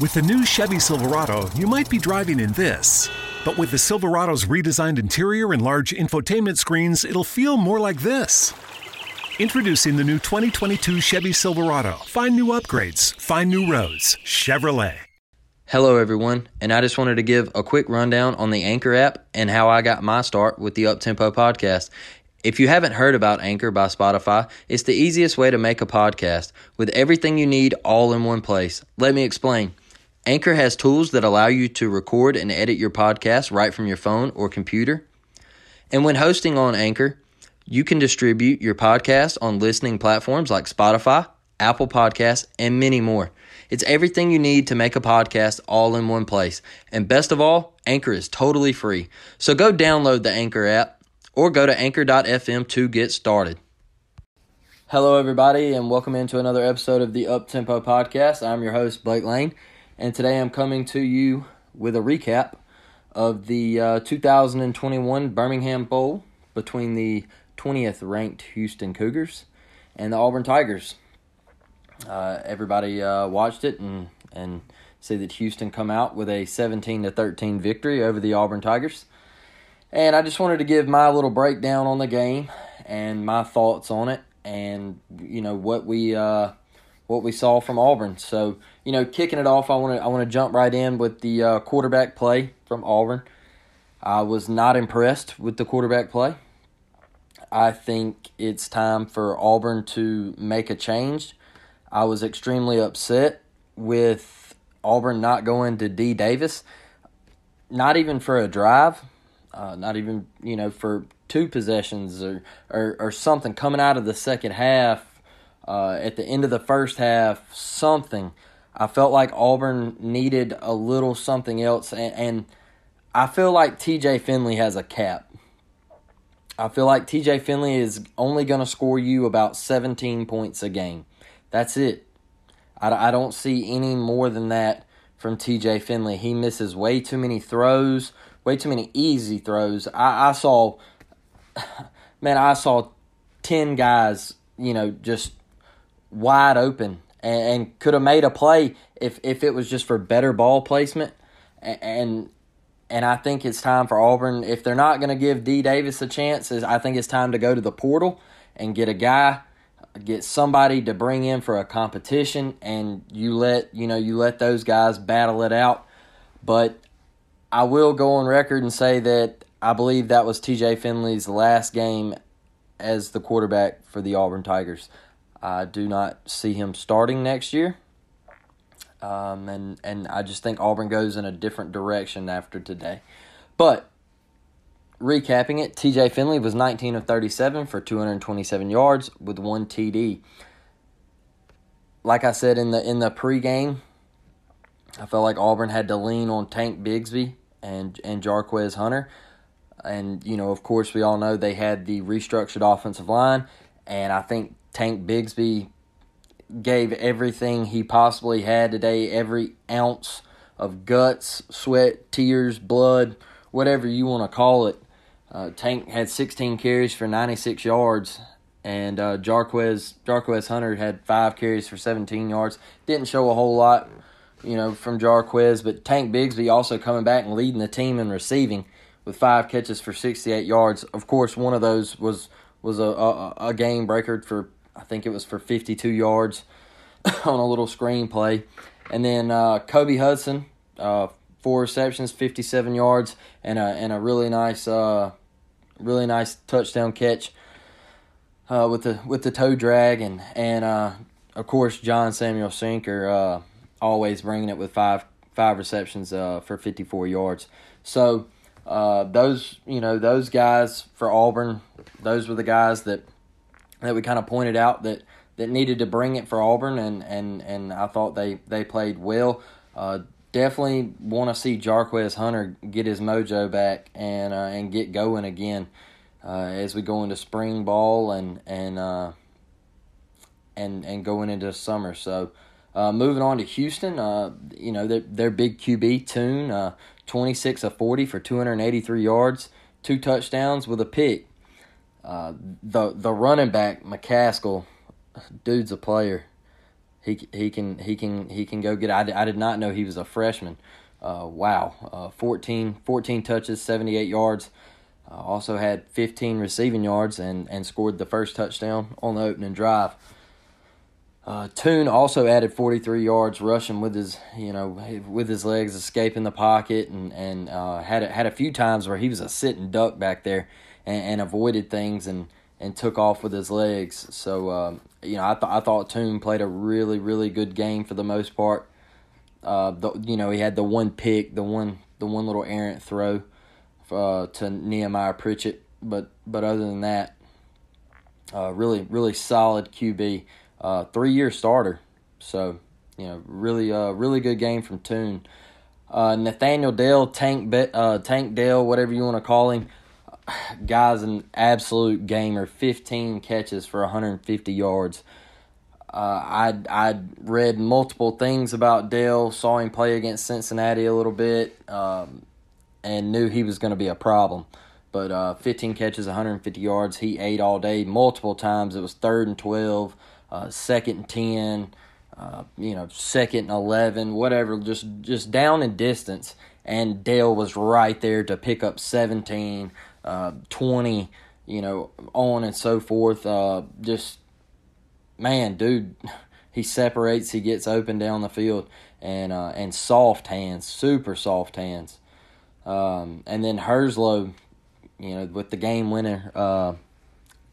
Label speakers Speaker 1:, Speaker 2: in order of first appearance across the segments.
Speaker 1: With the new Chevy Silverado, you might be driving in this. But with the Silverado's redesigned interior and large infotainment screens, it'll feel more like this. Introducing the new 2022 Chevy Silverado. Find new upgrades, find new roads. Chevrolet.
Speaker 2: Hello, everyone, and I just wanted to give a quick rundown on the Anchor app and how I got my start with the Uptempo podcast. If you haven't heard about Anchor by Spotify, it's the easiest way to make a podcast with everything you need all in one place. Let me explain. Anchor has tools that allow you to record and edit your podcast right from your phone or computer. And when hosting on Anchor, you can distribute your podcast on listening platforms like Spotify, Apple Podcasts, and many more. It's everything you need to make a podcast all in one place. And best of all, Anchor is totally free. So go download the Anchor app or go to anchor.fm to get started. Hello, everybody, and welcome into another episode of the Uptempo Podcast. I'm your host, Blake Lane, and today I'm coming to you with a recap of the uh, 2021 Birmingham Bowl between the 20th ranked Houston Cougars and the Auburn Tigers. Uh, everybody uh, watched it and and see that Houston come out with a 17 to 13 victory over the Auburn Tigers. And I just wanted to give my little breakdown on the game and my thoughts on it, and you know what we uh, what we saw from Auburn. So you know, kicking it off, I want to I want to jump right in with the uh, quarterback play from Auburn. I was not impressed with the quarterback play. I think it's time for Auburn to make a change. I was extremely upset with Auburn not going to D Davis, not even for a drive, uh, not even you know for two possessions or or, or something coming out of the second half. Uh, at the end of the first half, something. I felt like Auburn needed a little something else, and, and I feel like TJ Finley has a cap. I feel like TJ Finley is only going to score you about 17 points a game. That's it. I, I don't see any more than that from TJ Finley. He misses way too many throws, way too many easy throws. I, I saw, man, I saw 10 guys, you know, just wide open and, and could have made a play if, if it was just for better ball placement. And, and I think it's time for Auburn. If they're not going to give D Davis a chance, I think it's time to go to the portal and get a guy, get somebody to bring in for a competition, and you let you know you let those guys battle it out. But I will go on record and say that I believe that was T.J. Finley's last game as the quarterback for the Auburn Tigers. I do not see him starting next year. Um, and, and I just think Auburn goes in a different direction after today. But recapping it, TJ Finley was 19 of 37 for 227 yards with one TD. Like I said in the in the pregame, I felt like Auburn had to lean on Tank Bigsby and and Jarquez Hunter. And you know, of course, we all know they had the restructured offensive line, and I think Tank Bigsby gave everything he possibly had today, every ounce of guts, sweat, tears, blood, whatever you want to call it. Uh, Tank had 16 carries for 96 yards, and uh, Jarquez Jarquez Hunter had five carries for 17 yards. Didn't show a whole lot, you know, from Jarquez, but Tank Bigsby also coming back and leading the team in receiving with five catches for 68 yards. Of course, one of those was was a, a, a game breaker for I think it was for 52 yards on a little screenplay. And then uh, Kobe Hudson, uh, four receptions, 57 yards, and a and a really nice, uh, really nice touchdown catch uh, with the with the toe drag, and and uh, of course John Samuel Shenker uh, always bringing it with five five receptions for 54 yards. So those you know those guys for Auburn, those were the guys that that we kind of pointed out that that needed to bring it for Auburn, and and and I thought they they played well. uh, definitely want to see Jarquez Hunter get his mojo back and uh, and get going again uh, as we go into spring ball and and uh, and and going into summer. So. Uh, moving on to Houston, uh, you know their their big QB Tune, twenty six of forty for two hundred eighty three yards, two touchdowns with a pick. Uh, the the running back McCaskill, dude's a player. He he can he can he can go get. I, I did not know he was a freshman. Uh, wow, uh, 14, 14 touches, seventy eight yards. Uh, also had fifteen receiving yards and and scored the first touchdown on the opening drive. Uh, Tune also added 43 yards rushing with his, you know, with his legs escaping the pocket and and uh, had a, had a few times where he was a sitting duck back there and, and avoided things and, and took off with his legs. So um, you know, I thought I thought Tune played a really really good game for the most part. Uh, the, you know, he had the one pick, the one the one little errant throw uh, to Nehemiah Pritchett, but but other than that, uh, really really solid QB, uh, three year starter. So you know, really uh, really good game from Tune. Uh, Nathaniel Dell, Tank Be- uh, Tank Dell, whatever you want to call him, guy's an absolute gamer. 15 catches for 150 yards. Uh, I I read multiple things about Dell. Saw him play against Cincinnati a little bit, um, and knew he was going to be a problem. But uh, 15 catches, 150 yards. He ate all day, multiple times. It was third and 12, uh, second and 10, uh, you know, second and 11, whatever. Just just down in distance, and Dell was right there to pick up 17 uh, 20, you know, on and so forth. Uh, just, man, dude, he separates, he gets open down the field, and uh, and soft hands, super soft hands. Um, and then Herslow, you know, with the game winner, uh,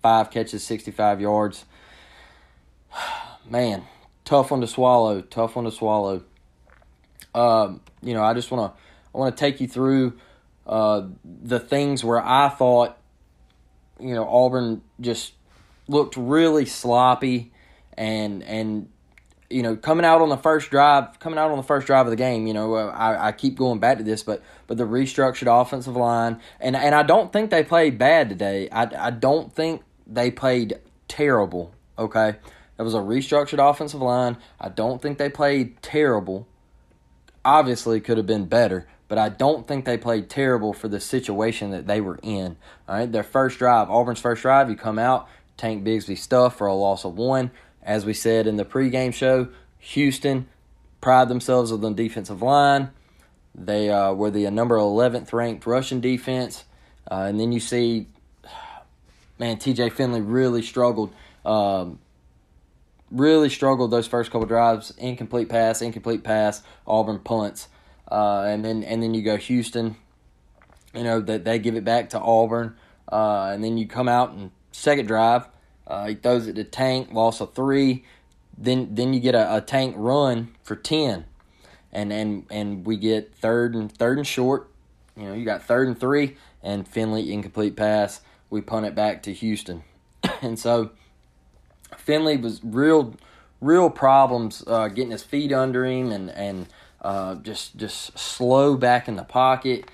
Speaker 2: five catches, 65 yards. Man, tough one to swallow, tough one to swallow. Um, you know, I just want to I want to take you through uh, the things where I thought, you know, Auburn just looked really sloppy and and you know coming out on the first drive coming out on the first drive of the game you know uh, I, I keep going back to this but but the restructured offensive line and and I don't think they played bad today. I, I don't think they played terrible okay? It was a restructured offensive line. I don't think they played terrible. Obviously could have been better but I don't think they played terrible for the situation that they were in. All right, their first drive, Auburn's first drive, you come out, Tank Bigsby stuff for a loss of one. As we said in the pregame show, Houston pride themselves on the defensive line. They uh, were the number 11th ranked rushing defense. Uh, and then you see, man, TJ Finley really struggled. Um, really struggled those first couple drives. Incomplete pass, incomplete pass, Auburn punts. Uh, and then and then you go Houston. You know that they give it back to Auburn, uh, and then you come out and second drive. Uh, he throws it to Tank, loss of three. Then then you get a, a Tank run for ten, and and and we get third and third and short. You know you got third and three, and Finley incomplete pass. We punt it back to Houston, and so Finley was real real problems uh, getting his feet under him and and uh, just just slow back in the pocket,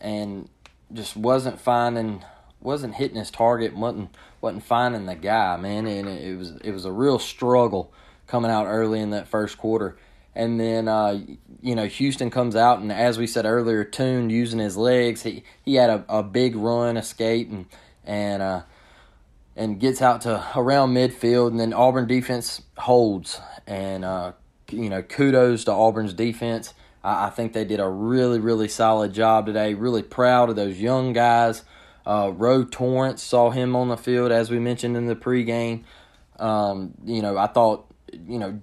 Speaker 2: and just wasn't finding wasn't hitting his target, wasn't wasn't finding the guy, man, and it, it was it was a real struggle coming out early in that first quarter. And then uh, you know Houston comes out, and as we said earlier, Tune using his legs, he he had a, a big run escape and and uh, and gets out to around midfield, and then Auburn defense holds and uh, you know, kudos to Auburn's defense. I, I think they did a really, really solid job today. Really proud of those young guys. Uh, Roe Torrence saw him on the field as we mentioned in the pregame. Um, you know, I thought, you know,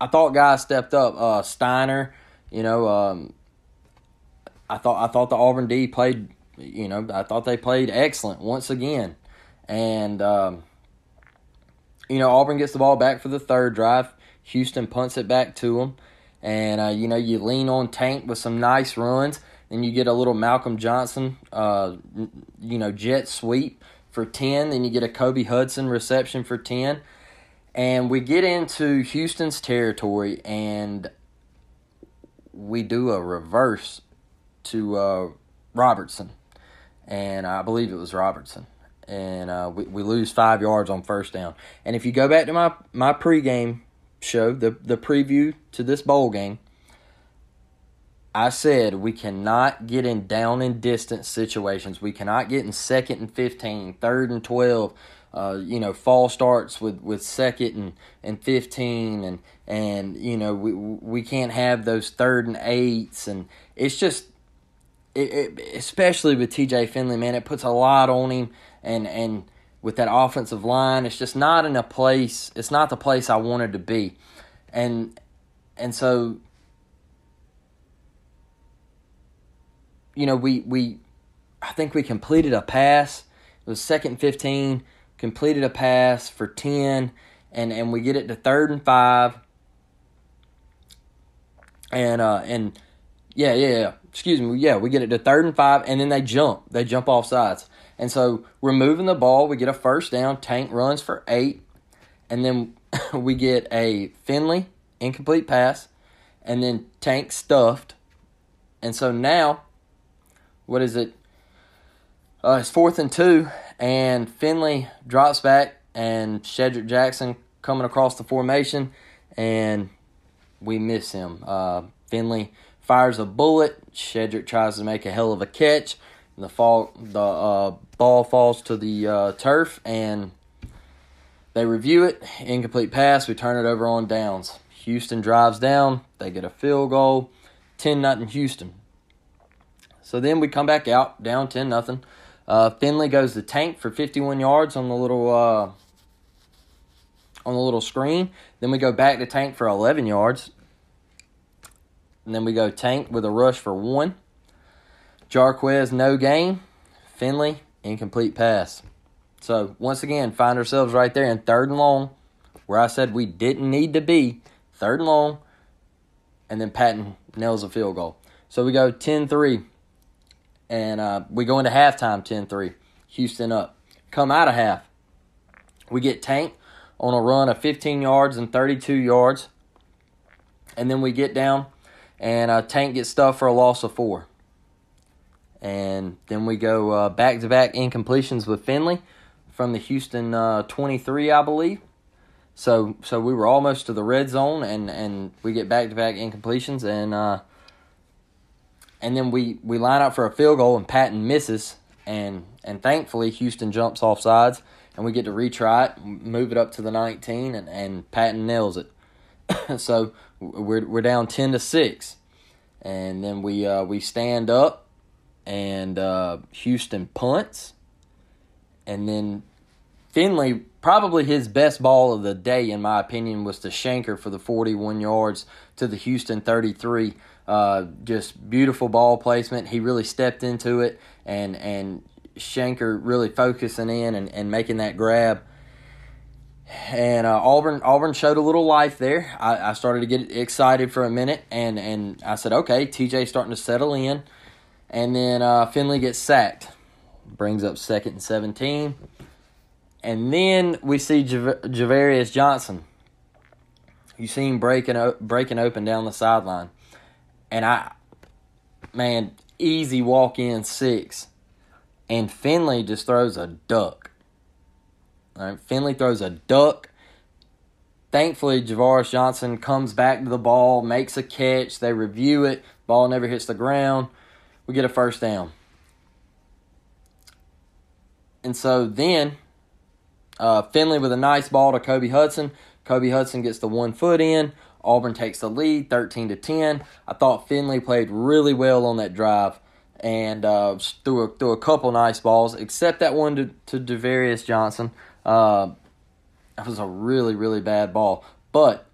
Speaker 2: I thought guys stepped up. Uh, Steiner, you know, um, I thought I thought the Auburn D played. You know, I thought they played excellent once again, and um, you know Auburn gets the ball back for the third drive. Houston punts it back to him. And, uh, you know, you lean on Tank with some nice runs. And you get a little Malcolm Johnson, uh, you know, jet sweep for 10. Then you get a Kobe Hudson reception for 10. And we get into Houston's territory. And we do a reverse to uh, Robertson, and I believe it was Robertson, and uh, we we lose five yards on first down. And if you go back to my my pregame show, the the preview to this bowl game, I said we cannot get in down and distance situations. We cannot get in second and 15, third and 12. Uh, you know, fall starts with, with second and, and 15 and, and, you know, we, we can't have those third and eights. And it's just, it, it, especially with TJ Finley, man, it puts a lot on him. And, and with that offensive line, it's just not in a place, it's not the place I wanted to be. And, and so you know, we we I think we completed a pass. It was second 15, completed a pass for 10 and and we get it to third and 5. And uh and yeah, yeah, yeah. Excuse me. Yeah, we get it to third and 5 and then they jump. They jump off sides. And so we're moving the ball, we get a first down, Tank runs for 8 and then we get a Finley incomplete pass and then Tank stuffed. And so now what is it? Uh, it's fourth and two, and Finley drops back, and Shedrick Jackson coming across the formation, and we miss him. Uh, Finley fires a bullet. Shedrick tries to make a hell of a catch. The fall, the uh, ball falls to the uh, turf, and they review it. Incomplete pass. We turn it over on downs. Houston drives down. They get a field goal. 10 nothing Houston. So then we come back out, down 10 nothing. Uh, Finley goes to tank for 51 yards on the little uh, on the little screen. Then we go back to tank for 11 yards. And then we go tank with a rush for one. Jarquez, no gain. Finley, incomplete pass. So once again, find ourselves right there in third and long, where I said we didn't need to be. Third and long. And then Patton nails a field goal. So we go 10 3 and uh, we go into halftime 10-3 houston up come out of half we get tank on a run of 15 yards and 32 yards and then we get down and uh, tank gets stuffed for a loss of four and then we go uh, back-to-back incompletions with finley from the houston uh, 23 i believe so so we were almost to the red zone and, and we get back-to-back incompletions and uh, and then we, we line up for a field goal and Patton misses and and thankfully Houston jumps off sides and we get to retry it, move it up to the 19 and, and Patton nails it. so we're we're down 10 to 6. And then we uh, we stand up and uh, Houston punts and then Finley probably his best ball of the day in my opinion was to Shenker for the 41 yards to the Houston 33 uh, just beautiful ball placement. He really stepped into it, and and Shenker really focusing in and, and making that grab. And uh, Auburn Auburn showed a little life there. I, I started to get excited for a minute, and, and I said, okay, TJ's starting to settle in. And then uh, Finley gets sacked, brings up second and 17. And then we see Jav- Javarius Johnson. You see him breaking, breaking open down the sideline and I, man, easy walk in six. And Finley just throws a duck. All right, Finley throws a duck. Thankfully, Javaris Johnson comes back to the ball, makes a catch. They review it. Ball never hits the ground. We get a first down. And so then, uh, Finley with a nice ball to Kobe Hudson. Kobe Hudson gets the one foot in. Auburn takes the lead 13 to 10. I thought Finley played really well on that drive and uh, threw, a, threw a couple nice balls, except that one to, to Javarius Johnson. Uh, that was a really, really bad ball. But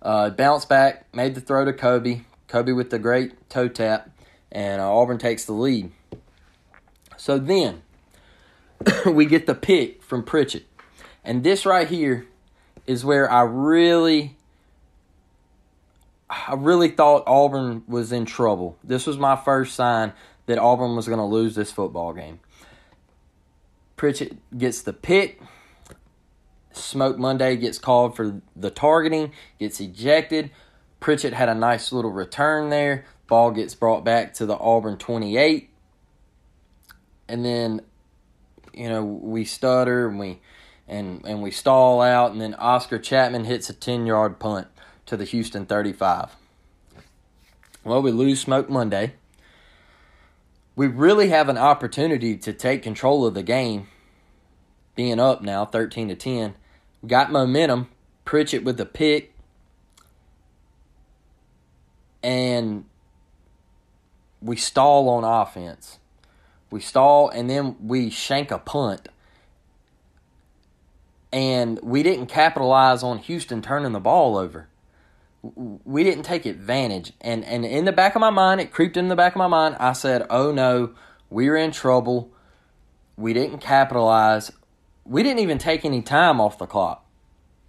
Speaker 2: uh, bounced back, made the throw to Kobe. Kobe with the great toe tap, and uh, Auburn takes the lead. So then we get the pick from Pritchett. And this right here is where I really I really thought Auburn was in trouble. This was my first sign that Auburn was going to lose this football game. Pritchett gets the pick. Smoke Monday gets called for the targeting, gets ejected. Pritchett had a nice little return there. Ball gets brought back to the Auburn 28. And then, you know, we stutter and we and and we stall out and then Oscar Chapman hits a 10-yard punt to the Houston 35. Well, we lose Smoke Monday. We really have an opportunity to take control of the game being up now 13 to 10. Got momentum, Pritchett with the pick and we stall on offense. We stall and then we shank a punt. And we didn't capitalize on Houston turning the ball over. We didn't take advantage. And and in the back of my mind, it creeped in the back of my mind. I said, "Oh no, we're in trouble. We didn't capitalize. We didn't even take any time off the clock.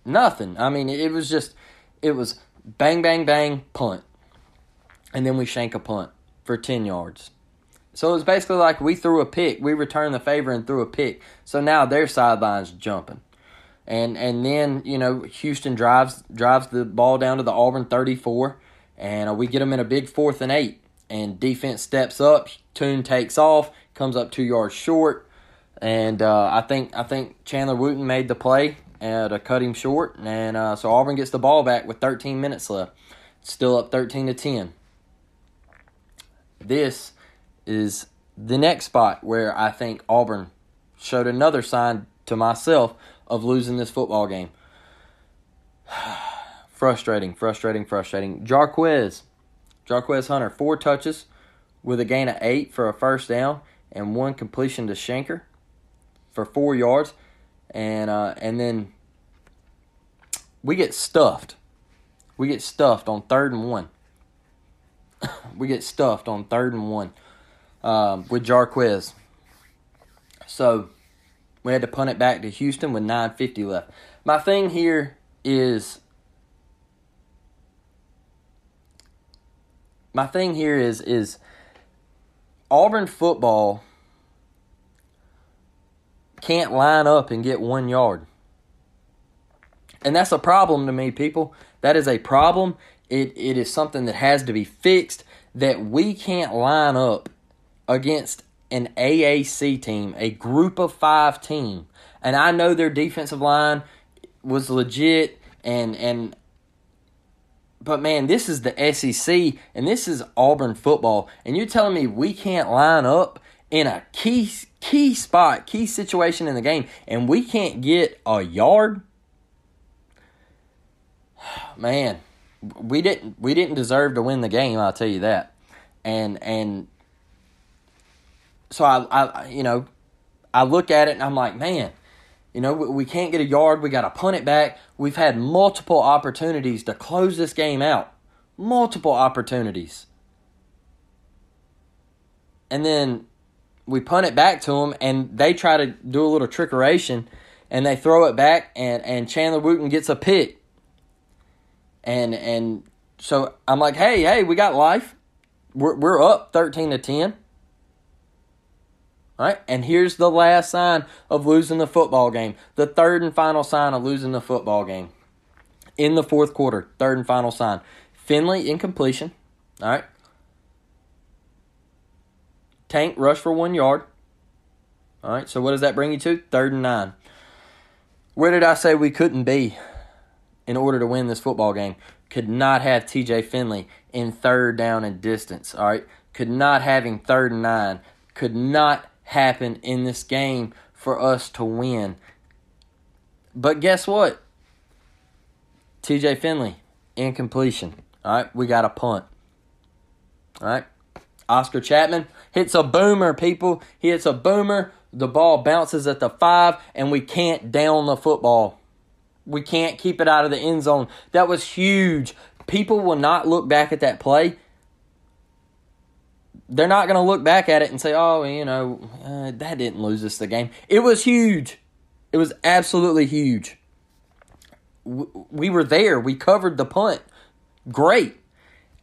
Speaker 2: Nothing. I mean, it was just it was bang bang bang punt and then we shank a punt for 10 yards. So it was basically like we threw a pick, we returned the favor and threw a pick. So now their sideline's jumping. And and then, you know, Houston drives drives the ball down to the Auburn 34 and uh, we get them in a big fourth and 8 and defense steps up, Tune takes off, comes up 2 yards short. And uh, I think I think Chandler Wooten made the play uh, to cut him short, and uh, so Auburn gets the ball back with 13 minutes left. Still up 13 to 10 this is the next spot where I think Auburn showed another sign to myself of losing this football game. frustrating, frustrating, frustrating. Jarquez, Jarquez Hunter, four touches with a gain of eight for a first down and one completion to Shenker for four yards, and uh, and then we get stuffed. We get stuffed on third and one we get stuffed on third and one um, with Jarquez. So we had to punt it back to Houston with 9.50 left. My thing here is my thing here is is Auburn football can't line up and get one yard. And that's a problem to me, people. That is a problem. It it is something that has to be fixed that we can't line up against an AAC team, a group of 5 team. And I know their defensive line was legit and and but man, this is the SEC and this is Auburn football and you're telling me we can't line up in a key key spot, key situation in the game and we can't get a yard? Man, we didn't we didn't deserve to win the game. I'll tell you that. And and so I, I you know I look at it and I'm like, man, you know we, we can't get a yard. We got to punt it back. We've had multiple opportunities to close this game out. Multiple opportunities. And then we punt it back to them, and they try to do a little trickeration, and they throw it back, and, and Chandler Wooten gets a pick and and so I'm like, hey, hey, we got life. We're we're up thirteen to ten. All right, and here's the last sign of losing the football game. The third and final sign of losing the football game. In the fourth quarter, third and final sign. Finley incompletion. All right. Tank rush for one yard. All right, so what does that bring you to? Third and nine. Where did I say we couldn't be? In order to win this football game. Could not have TJ Finley in third down and distance. All right. Could not having third and nine. Could not happen in this game for us to win. But guess what? TJ Finley, incompletion. All right, we got a punt. All right, Oscar Chapman hits a boomer, people. He hits a boomer. The ball bounces at the five, and we can't down the football. We can't keep it out of the end zone. That was huge. People will not look back at that play. They're not going to look back at it and say, oh, you know, uh, that didn't lose us the game. It was huge. It was absolutely huge. We were there. We covered the punt. Great.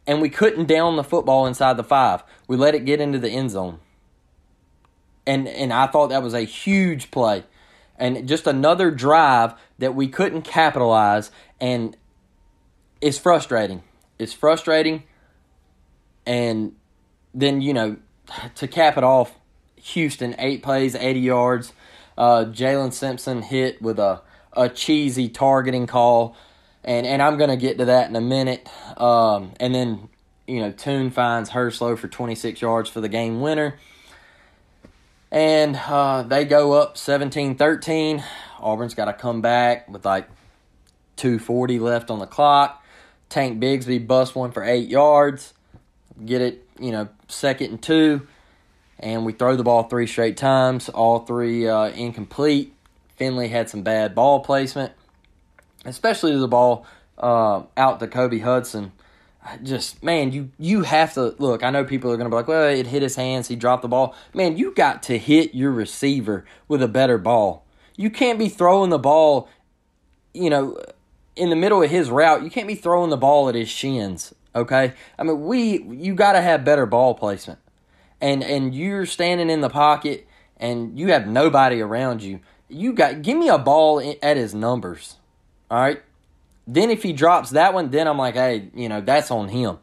Speaker 2: And we couldn't down the football inside the five. We let it get into the end zone. And and I thought that was a huge play and just another drive that we couldn't capitalize and it's frustrating it's frustrating. And then, you know, to cap it off, Houston, eight plays, 80 yards. Uh, Jaylin Simpson hit with a, a cheesy targeting call. And, and I'm going to get to that in a minute. Um, and then, you know, Tune finds Herslow for 26 yards for the game winner. And uh, they go up 17 13. Auburn's got to come back with like 240 left on the clock. Tank Bigsby busts one for eight yards. Get it, you know, second and two. And we throw the ball three straight times, all three uh, incomplete. Finley had some bad ball placement, especially the ball uh, out to Kobe Hudson. Just man, you you have to look. I know people are gonna be like, "Well, it hit his hands. He dropped the ball." Man, you got to hit your receiver with a better ball. You can't be throwing the ball, you know, in the middle of his route. You can't be throwing the ball at his shins. Okay, I mean, we you got to have better ball placement, and and you're standing in the pocket and you have nobody around you. You got give me a ball at his numbers. All right. Then if he drops that one, then I'm like, hey, you know, that's on him.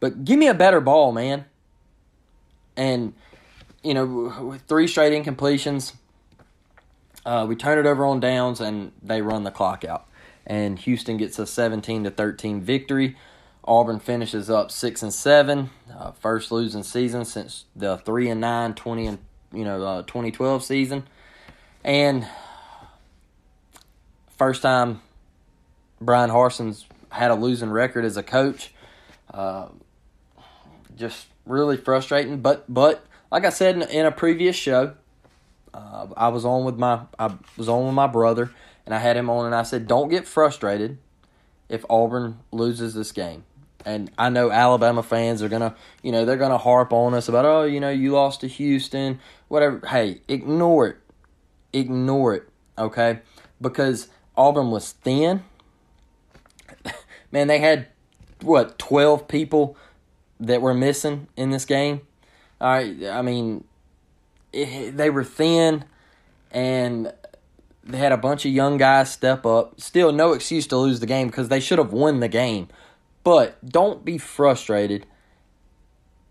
Speaker 2: But give me a better ball, man. And you know, three straight incompletions, uh, we turn it over on downs and they run the clock out. And Houston gets a 17 to 13 victory. Auburn finishes up six and seven, uh, first losing season since the three and nine 20 and you know uh, 2012 season, and first time Bryan Harsin's had a losing record as a coach. Uh, just really frustrating, but but like I said in, in a previous show, uh, I was on with my I was on with my brother, and I had him on, and I said, "Don't get frustrated if Auburn loses this game." And I know Alabama fans are gonna, you know, they're gonna harp on us about, oh, you know, you lost to Houston, whatever. Hey, ignore it, ignore it, okay? Because Auburn was thin. Man, they had what twelve people that were missing in this game. Right, I mean, it, they were thin, and they had a bunch of young guys step up. Still, no excuse to lose the game because they should have won the game. But don't be frustrated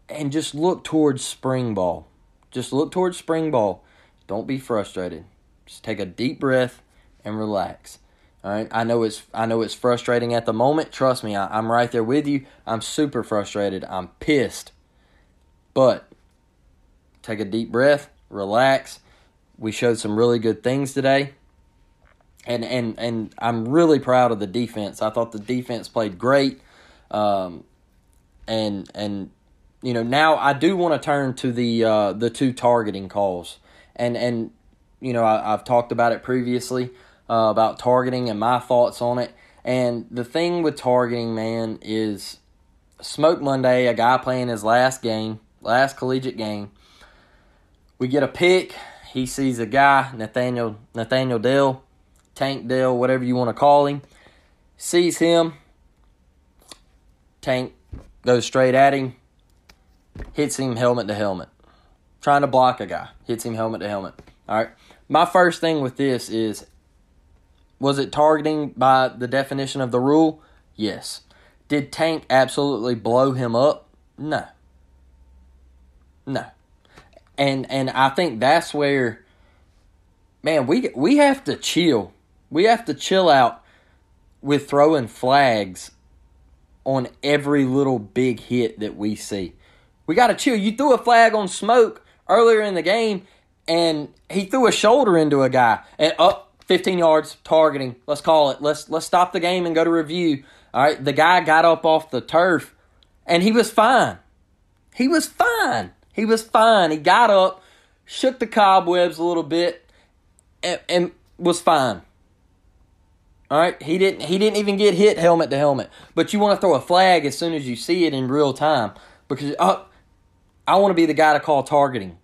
Speaker 2: and just look towards spring ball. Just look towards spring ball. Don't be frustrated. Just take a deep breath and relax. All right. I know it's I know it's frustrating at the moment. Trust me, I, I'm right there with you. I'm super frustrated. I'm pissed. But take a deep breath, relax. We showed some really good things today. And and and I'm really proud of the defense. I thought the defense played great. Um, and and you know now I do want to turn to the uh, the two targeting calls, and and you know I, have talked about it previously uh, about targeting and my thoughts on it. And the thing with targeting, man, is Smoke Monday, a guy playing his last game, last collegiate game. We get a pick. He sees a guy, Nathaniel Nathaniel Dell, Tank Dell, whatever you want to call him. Sees him, Tank goes straight at him, hits him helmet to helmet. Trying to block a guy, hits him helmet to helmet. All right. My first thing with this is was it targeting by the definition of the rule? Yes. Did Tank absolutely blow him up? No. No. And and I think that's where man, we we have to chill. We have to chill out with throwing flags on every little big hit that we see. We got to chill. You threw a flag on Smoke earlier in the game, and he threw a shoulder into a guy and up 15 yards targeting. Let's call it. Let's let's stop the game and go to review. All right, the guy got up off the turf, and he was fine. He was fine. He was fine. He got up, shook the cobwebs a little bit, and, and was fine. All right, he didn't he didn't even get hit helmet to helmet. But you want to throw a flag as soon as you see it in real time because uh, I want to be the guy to call targeting.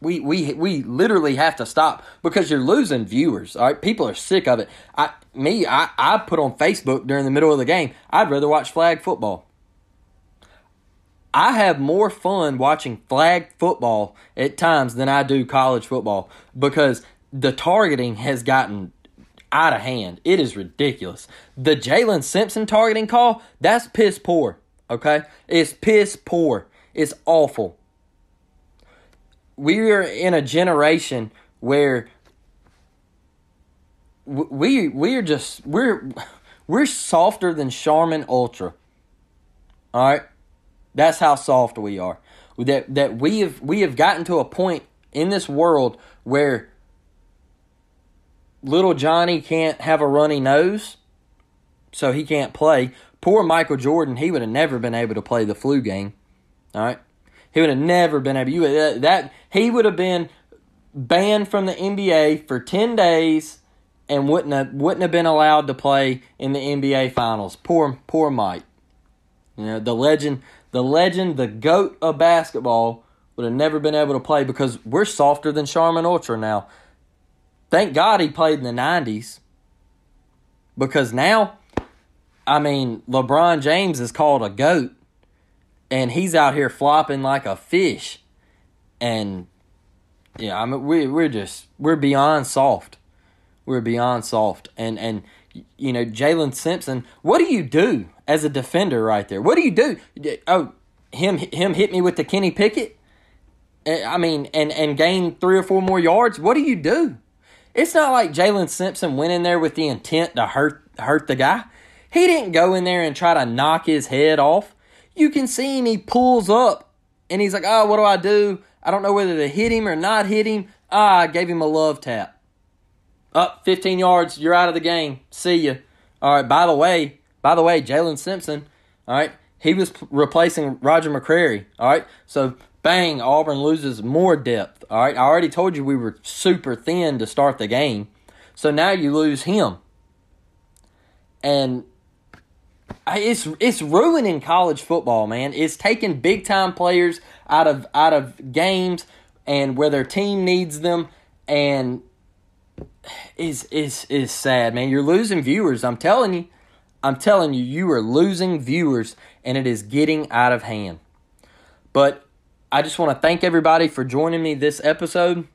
Speaker 2: We we we literally have to stop because you're losing viewers. All right, people are sick of it. I me I I put on Facebook during the middle of the game. I'd rather watch flag football. I have more fun watching flag football at times than I do college football because the targeting has gotten out of hand. It is ridiculous. The Jaylin Simpson targeting call, that's piss poor. Okay? It's piss poor. It's awful. We are in a generation where we we are just we're we're softer than Charmin Ultra. All right? That's how soft we are. That that we have we have gotten to a point in this world where little Johnny can't have a runny nose, so he can't play. Poor Michael Jordan, he would have never been able to play the flu game. All right, he would have never been able. You that, that he would have been banned from the NBA for ten days and wouldn't have wouldn't have been allowed to play in the NBA finals. Poor poor Mike. You know, the legend, the legend, the goat of basketball would have never been able to play because we're softer than Charmin Ultra now. Thank God he played in the 90s. Because now, I mean, LeBron James is called a goat and he's out here flopping like a fish. And yeah, I mean we we're just we're beyond soft. We're beyond soft. And and you know, Jaylin Simpson, what do you do as a defender right there? What do you do? Oh, him him hit me with the Kenny Pickett? Eh, I mean, and and gain three or four more yards. What do you do? It's not like Jaylin Simpson went in there with the intent to hurt hurt the guy. He didn't go in there and try to knock his head off. You can see him. He pulls up, and he's like, "Oh, what do I do? I don't know whether to hit him or not hit him." Ah, I gave him a love tap. Up 15 yards, you're out of the game. See you. All right. By the way, by the way, Jaylin Simpson. All right, he was replacing Roger McCreary. All right, so bang, Auburn loses more depth. All right, I already told you we were super thin to start the game, so now you lose him, and it's it's ruining college football, man. It's taking big time players out of out of games and where their team needs them, and is is is sad, man. You're losing viewers. I'm telling you. I'm telling you, you are losing viewers and it is getting out of hand. But I just want to thank everybody for joining me this episode.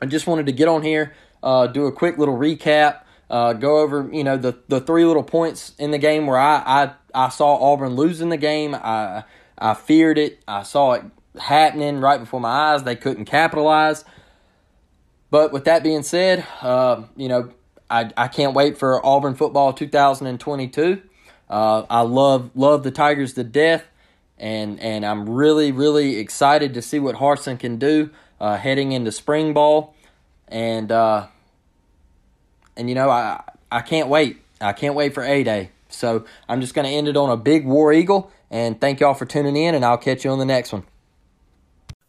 Speaker 2: I just wanted to get on here, uh, do a quick little recap, uh, go over you know the the three little points in the game where I I, I saw Auburn losing the game. I I feared it. I saw it happening right before my eyes. They couldn't capitalize. But with that being said, uh, you know, I, I can't wait for Auburn football 2022. Uh, I love love the Tigers to death, and and I'm really really excited to see what Harsin can do uh, heading into spring ball, and uh, and you know I I can't wait. I can't wait for A Day. So I'm just going to end it on a big War Eagle, and thank y'all for tuning in, and I'll catch you on the next one.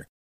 Speaker 3: center